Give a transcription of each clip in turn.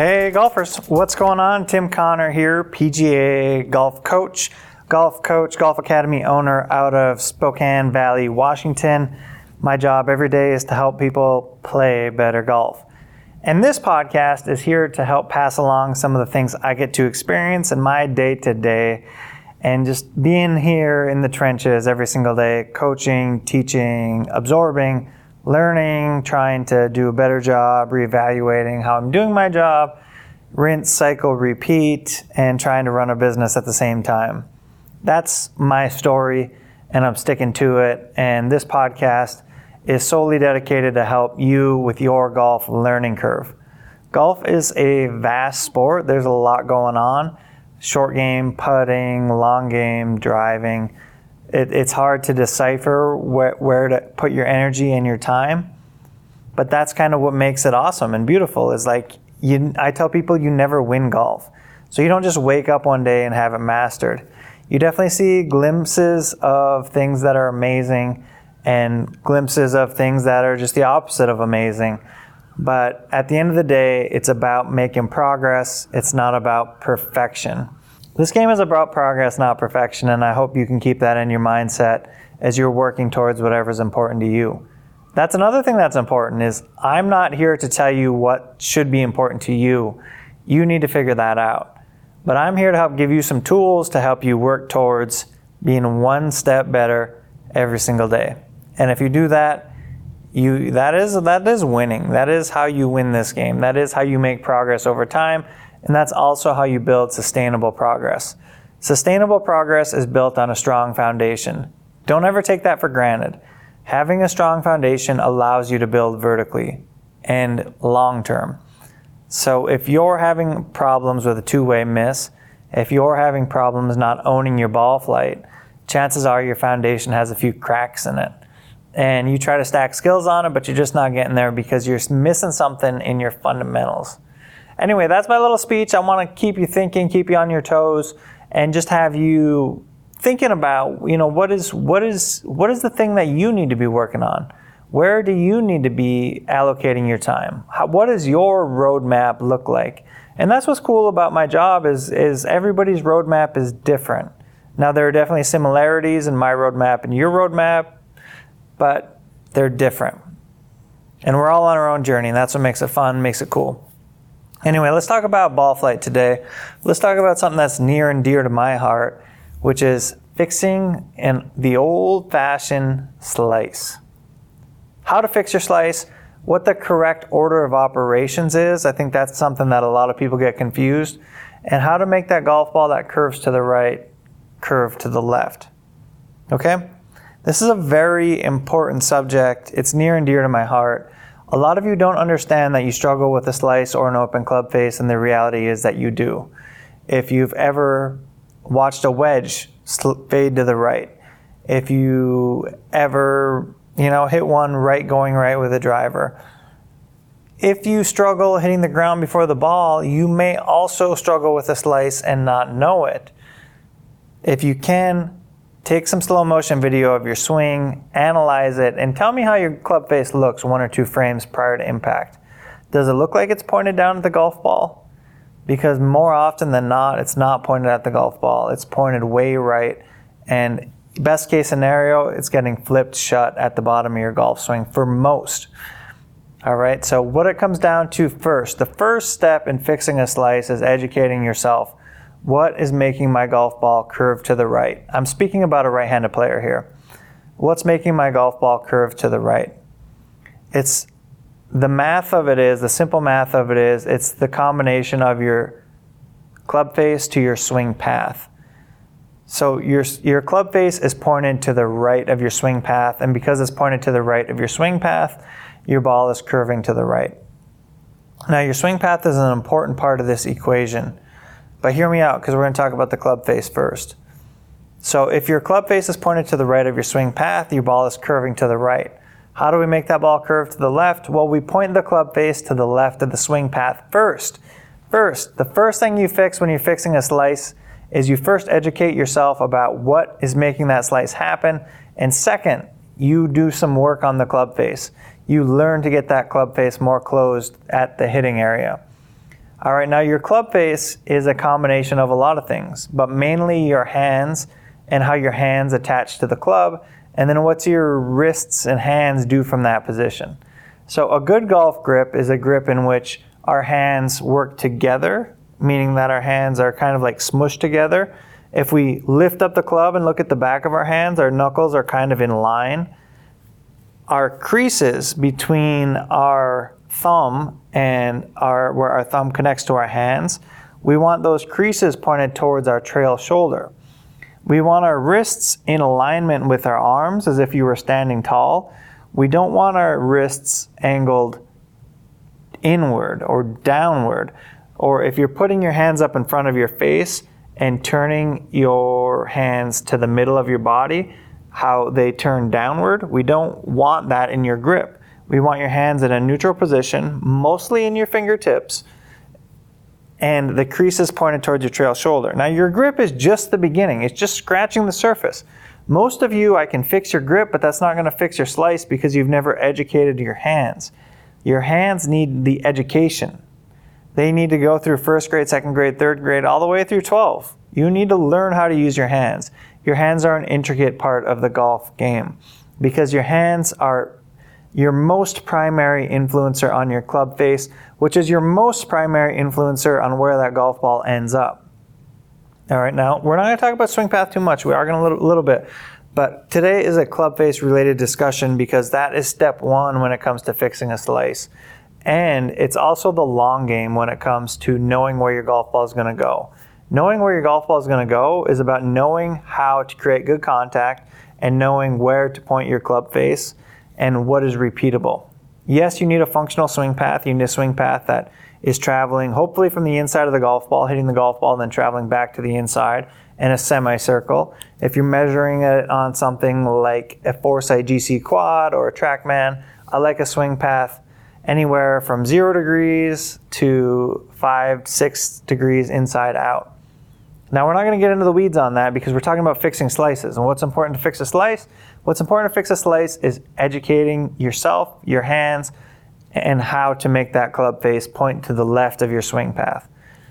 Hey, golfers, what's going on? Tim Connor here, PGA golf coach, golf coach, golf academy owner out of Spokane Valley, Washington. My job every day is to help people play better golf. And this podcast is here to help pass along some of the things I get to experience in my day to day and just being here in the trenches every single day, coaching, teaching, absorbing learning, trying to do a better job, reevaluating how I'm doing my job, rinse, cycle, repeat, and trying to run a business at the same time. That's my story, and I'm sticking to it. And this podcast is solely dedicated to help you with your golf learning curve. Golf is a vast sport, there's a lot going on short game, putting, long game, driving it, it's hard to decipher where, where to put your energy and your time. But that's kind of what makes it awesome and beautiful is like you, I tell people you never win golf. So you don't just wake up one day and have it mastered. You definitely see glimpses of things that are amazing and glimpses of things that are just the opposite of amazing. But at the end of the day, it's about making progress. It's not about perfection. This game is about progress, not perfection, and I hope you can keep that in your mindset as you're working towards whatever's important to you. That's another thing that's important is I'm not here to tell you what should be important to you. You need to figure that out. But I'm here to help give you some tools to help you work towards being one step better every single day. And if you do that, you that is that is winning. That is how you win this game. That is how you make progress over time and that's also how you build sustainable progress. Sustainable progress is built on a strong foundation. Don't ever take that for granted. Having a strong foundation allows you to build vertically and long term. So if you're having problems with a two way miss, if you're having problems not owning your ball flight, chances are your foundation has a few cracks in it. And you try to stack skills on it, but you're just not getting there because you're missing something in your fundamentals. Anyway, that's my little speech. I want to keep you thinking, keep you on your toes, and just have you thinking about, you know, what is what is what is the thing that you need to be working on? Where do you need to be allocating your time? How, what does your roadmap look like? And that's what's cool about my job is is everybody's roadmap is different. Now there are definitely similarities in my roadmap and your roadmap, but they're different. And we're all on our own journey, and that's what makes it fun, makes it cool. Anyway, let's talk about ball flight today. Let's talk about something that's near and dear to my heart, which is fixing an, the old fashioned slice. How to fix your slice, what the correct order of operations is. I think that's something that a lot of people get confused. And how to make that golf ball that curves to the right, curve to the left. Okay? This is a very important subject. It's near and dear to my heart. A lot of you don't understand that you struggle with a slice or an open club face, and the reality is that you do. If you've ever watched a wedge fade to the right, if you ever, you know, hit one right going right with a driver, if you struggle hitting the ground before the ball, you may also struggle with a slice and not know it. If you can, Take some slow motion video of your swing, analyze it, and tell me how your club face looks one or two frames prior to impact. Does it look like it's pointed down at the golf ball? Because more often than not, it's not pointed at the golf ball. It's pointed way right. And best case scenario, it's getting flipped shut at the bottom of your golf swing for most. All right, so what it comes down to first, the first step in fixing a slice is educating yourself what is making my golf ball curve to the right? I'm speaking about a right handed player here. What's making my golf ball curve to the right? It's the math of it is, the simple math of it is, it's the combination of your club face to your swing path. So your, your club face is pointed to the right of your swing path, and because it's pointed to the right of your swing path, your ball is curving to the right. Now, your swing path is an important part of this equation. But hear me out because we're going to talk about the club face first. So if your club face is pointed to the right of your swing path, your ball is curving to the right. How do we make that ball curve to the left? Well, we point the club face to the left of the swing path first. First, the first thing you fix when you're fixing a slice is you first educate yourself about what is making that slice happen. And second, you do some work on the club face. You learn to get that club face more closed at the hitting area. All right, now your club face is a combination of a lot of things, but mainly your hands and how your hands attach to the club, and then what's your wrists and hands do from that position. So, a good golf grip is a grip in which our hands work together, meaning that our hands are kind of like smushed together. If we lift up the club and look at the back of our hands, our knuckles are kind of in line. Our creases between our thumb and our, where our thumb connects to our hands, we want those creases pointed towards our trail shoulder. We want our wrists in alignment with our arms as if you were standing tall. We don't want our wrists angled inward or downward. Or if you're putting your hands up in front of your face and turning your hands to the middle of your body, how they turn downward, we don't want that in your grip. We want your hands in a neutral position, mostly in your fingertips, and the creases pointed towards your trail shoulder. Now, your grip is just the beginning, it's just scratching the surface. Most of you, I can fix your grip, but that's not going to fix your slice because you've never educated your hands. Your hands need the education. They need to go through first grade, second grade, third grade, all the way through 12. You need to learn how to use your hands. Your hands are an intricate part of the golf game because your hands are your most primary influencer on your club face, which is your most primary influencer on where that golf ball ends up. All right, now we're not going to talk about swing path too much. We are going to a little, little bit. But today is a club face related discussion because that is step one when it comes to fixing a slice. And it's also the long game when it comes to knowing where your golf ball is going to go. Knowing where your golf ball is going to go is about knowing how to create good contact and knowing where to point your club face and what is repeatable. Yes, you need a functional swing path. You need a swing path that is traveling hopefully from the inside of the golf ball, hitting the golf ball, and then traveling back to the inside in a semicircle. If you're measuring it on something like a Foresight GCQuad or a Trackman, I like a swing path anywhere from zero degrees to five, six degrees inside out. Now, we're not going to get into the weeds on that because we're talking about fixing slices. And what's important to fix a slice? What's important to fix a slice is educating yourself, your hands, and how to make that club face point to the left of your swing path.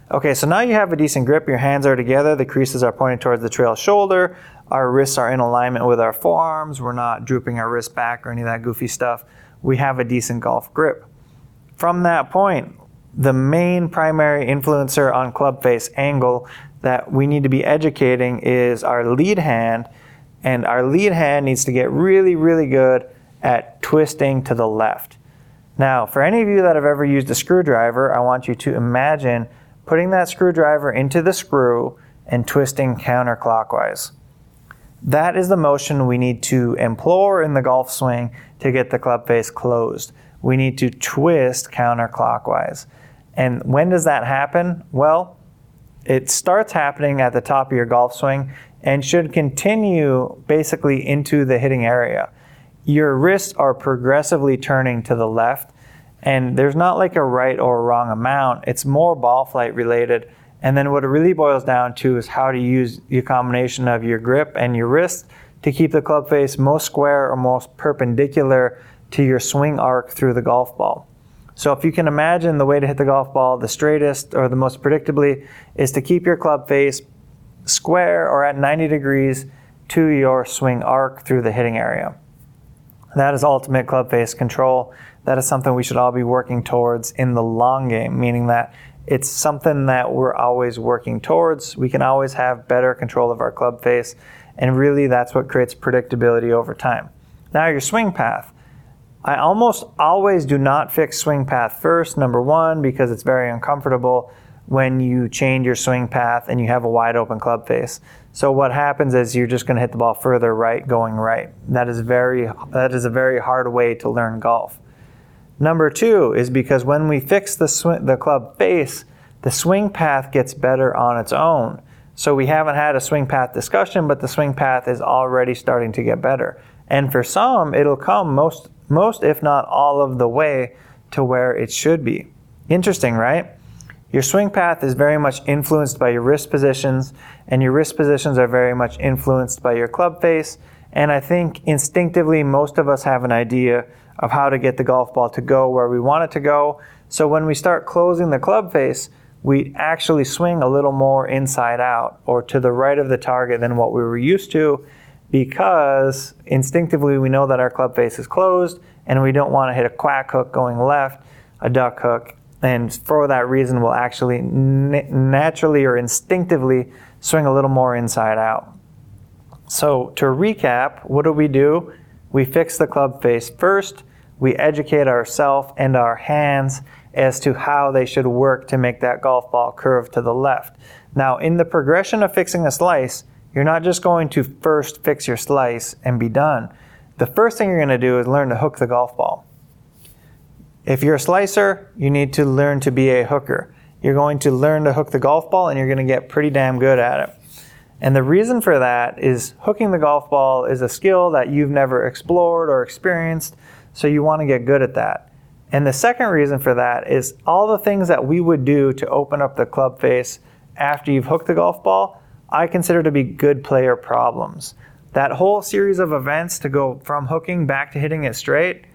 Okay, so now you have a decent grip. Your hands are together. The creases are pointing towards the trail shoulder. Our wrists are in alignment with our forearms. We're not drooping our wrists back or any of that goofy stuff. We have a decent golf grip. From that point, the main primary influencer on club face angle that we need to be educating is our lead hand, and our lead hand needs to get really, really good at twisting to the left. Now, for any of you that have ever used a screwdriver, I want you to imagine putting that screwdriver into the screw and twisting counterclockwise. That is the motion we need to employ in the golf swing to get the club face closed. We need to twist counterclockwise. And when does that happen? Well, it starts happening at the top of your golf swing and should continue basically into the hitting area. Your wrists are progressively turning to the left, and there's not like a right or wrong amount. It's more ball flight related. And then what it really boils down to is how to use the combination of your grip and your wrist to keep the club face most square or most perpendicular to your swing arc through the golf ball. So if you can imagine the way to hit the golf ball the straightest or the most predictably is to keep your club face square or at 90 degrees to your swing arc through the hitting area. That is ultimate club face control. That is something we should all be working towards in the long game, meaning that it's something that we're always working towards. We can always have better control of our club face, and really that's what creates predictability over time. Now, your swing path. I almost always do not fix swing path first, number one, because it's very uncomfortable when you change your swing path and you have a wide open club face. So what happens is you're just going to hit the ball further right going right. That is very that is a very hard way to learn golf. Number 2 is because when we fix the the club face, the swing path gets better on its own. So we haven't had a swing path discussion, but the swing path is already starting to get better. And for some, it'll come most most, if not all, of the way to where it should be. Interesting, right? Your swing path is very much influenced by your wrist positions, and your wrist positions are very much influenced by your club face. And I think instinctively, most of us have an idea of how to get the golf ball to go where we want it to go. So when we start closing the club face, we actually swing a little more inside out or to the right of the target than what we were used to because instinctively we know that our club face is closed and we don't want to hit a quack hook going left, a duck hook, and for that reason we'll actually naturally or instinctively swing a little more inside out. So to recap, what do we do? We fix the club face first, we educate ourselves and our hands as to how they should work to make that golf ball curve to the left. Now, in the progression of fixing a slice, you're not just going to first fix your slice and be done. The first thing you're going to do is learn to hook the golf ball. If you're a slicer, you need to learn to be a hooker. You're going to learn to hook the golf ball and you're going to get pretty damn good at it. And the reason for that is hooking the golf ball is a skill that you've never explored or experienced, so you want to get good at that. And the second reason for that is all the things that we would do to open up the club face after you've hooked the golf ball, I consider to be good player problems. That whole series of events to go from hooking back to hitting it straight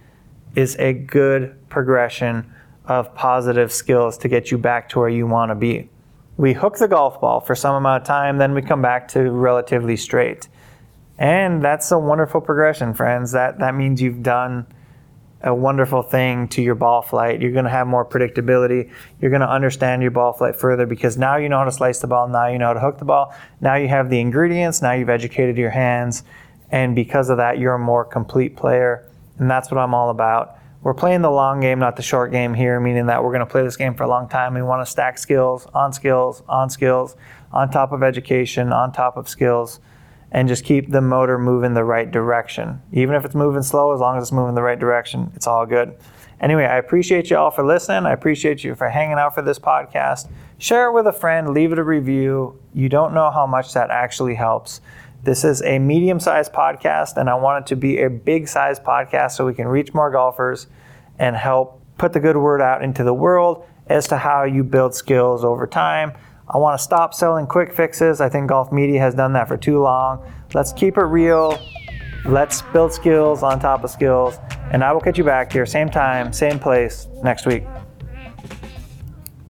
is a good progression of positive skills to get you back to where you want to be. We hook the golf ball for some amount of time, then we come back to relatively straight. And that's a wonderful progression, friends. That that means you've done a wonderful thing to your ball flight. You're going to have more predictability. You're going to understand your ball flight further because now you know how to slice the ball. Now you know how to hook the ball. Now you have the ingredients. Now you've educated your hands. And because of that, you're a more complete player. And that's what I'm all about. We're playing the long game, not the short game here, meaning that we're going to play this game for a long time. We want to stack skills on skills, on skills, on top of education, on top of skills and just keep the motor moving the right direction. Even if it's moving slow, as long as it's moving the right direction, it's all good. Anyway, I appreciate you all for listening. I appreciate you for hanging out for this podcast. Share it with a friend, leave it a review. You don't know how much that actually helps. This is a medium sized podcast, and I want it to be a big sized podcast so we can reach more golfers and help put the good word out into the world as to how you build skills over time I want to stop selling quick fixes. I think golf media has done that for too long. Let's keep it real. Let's build skills on top of skills. And I will catch you back here, same time, same place next week.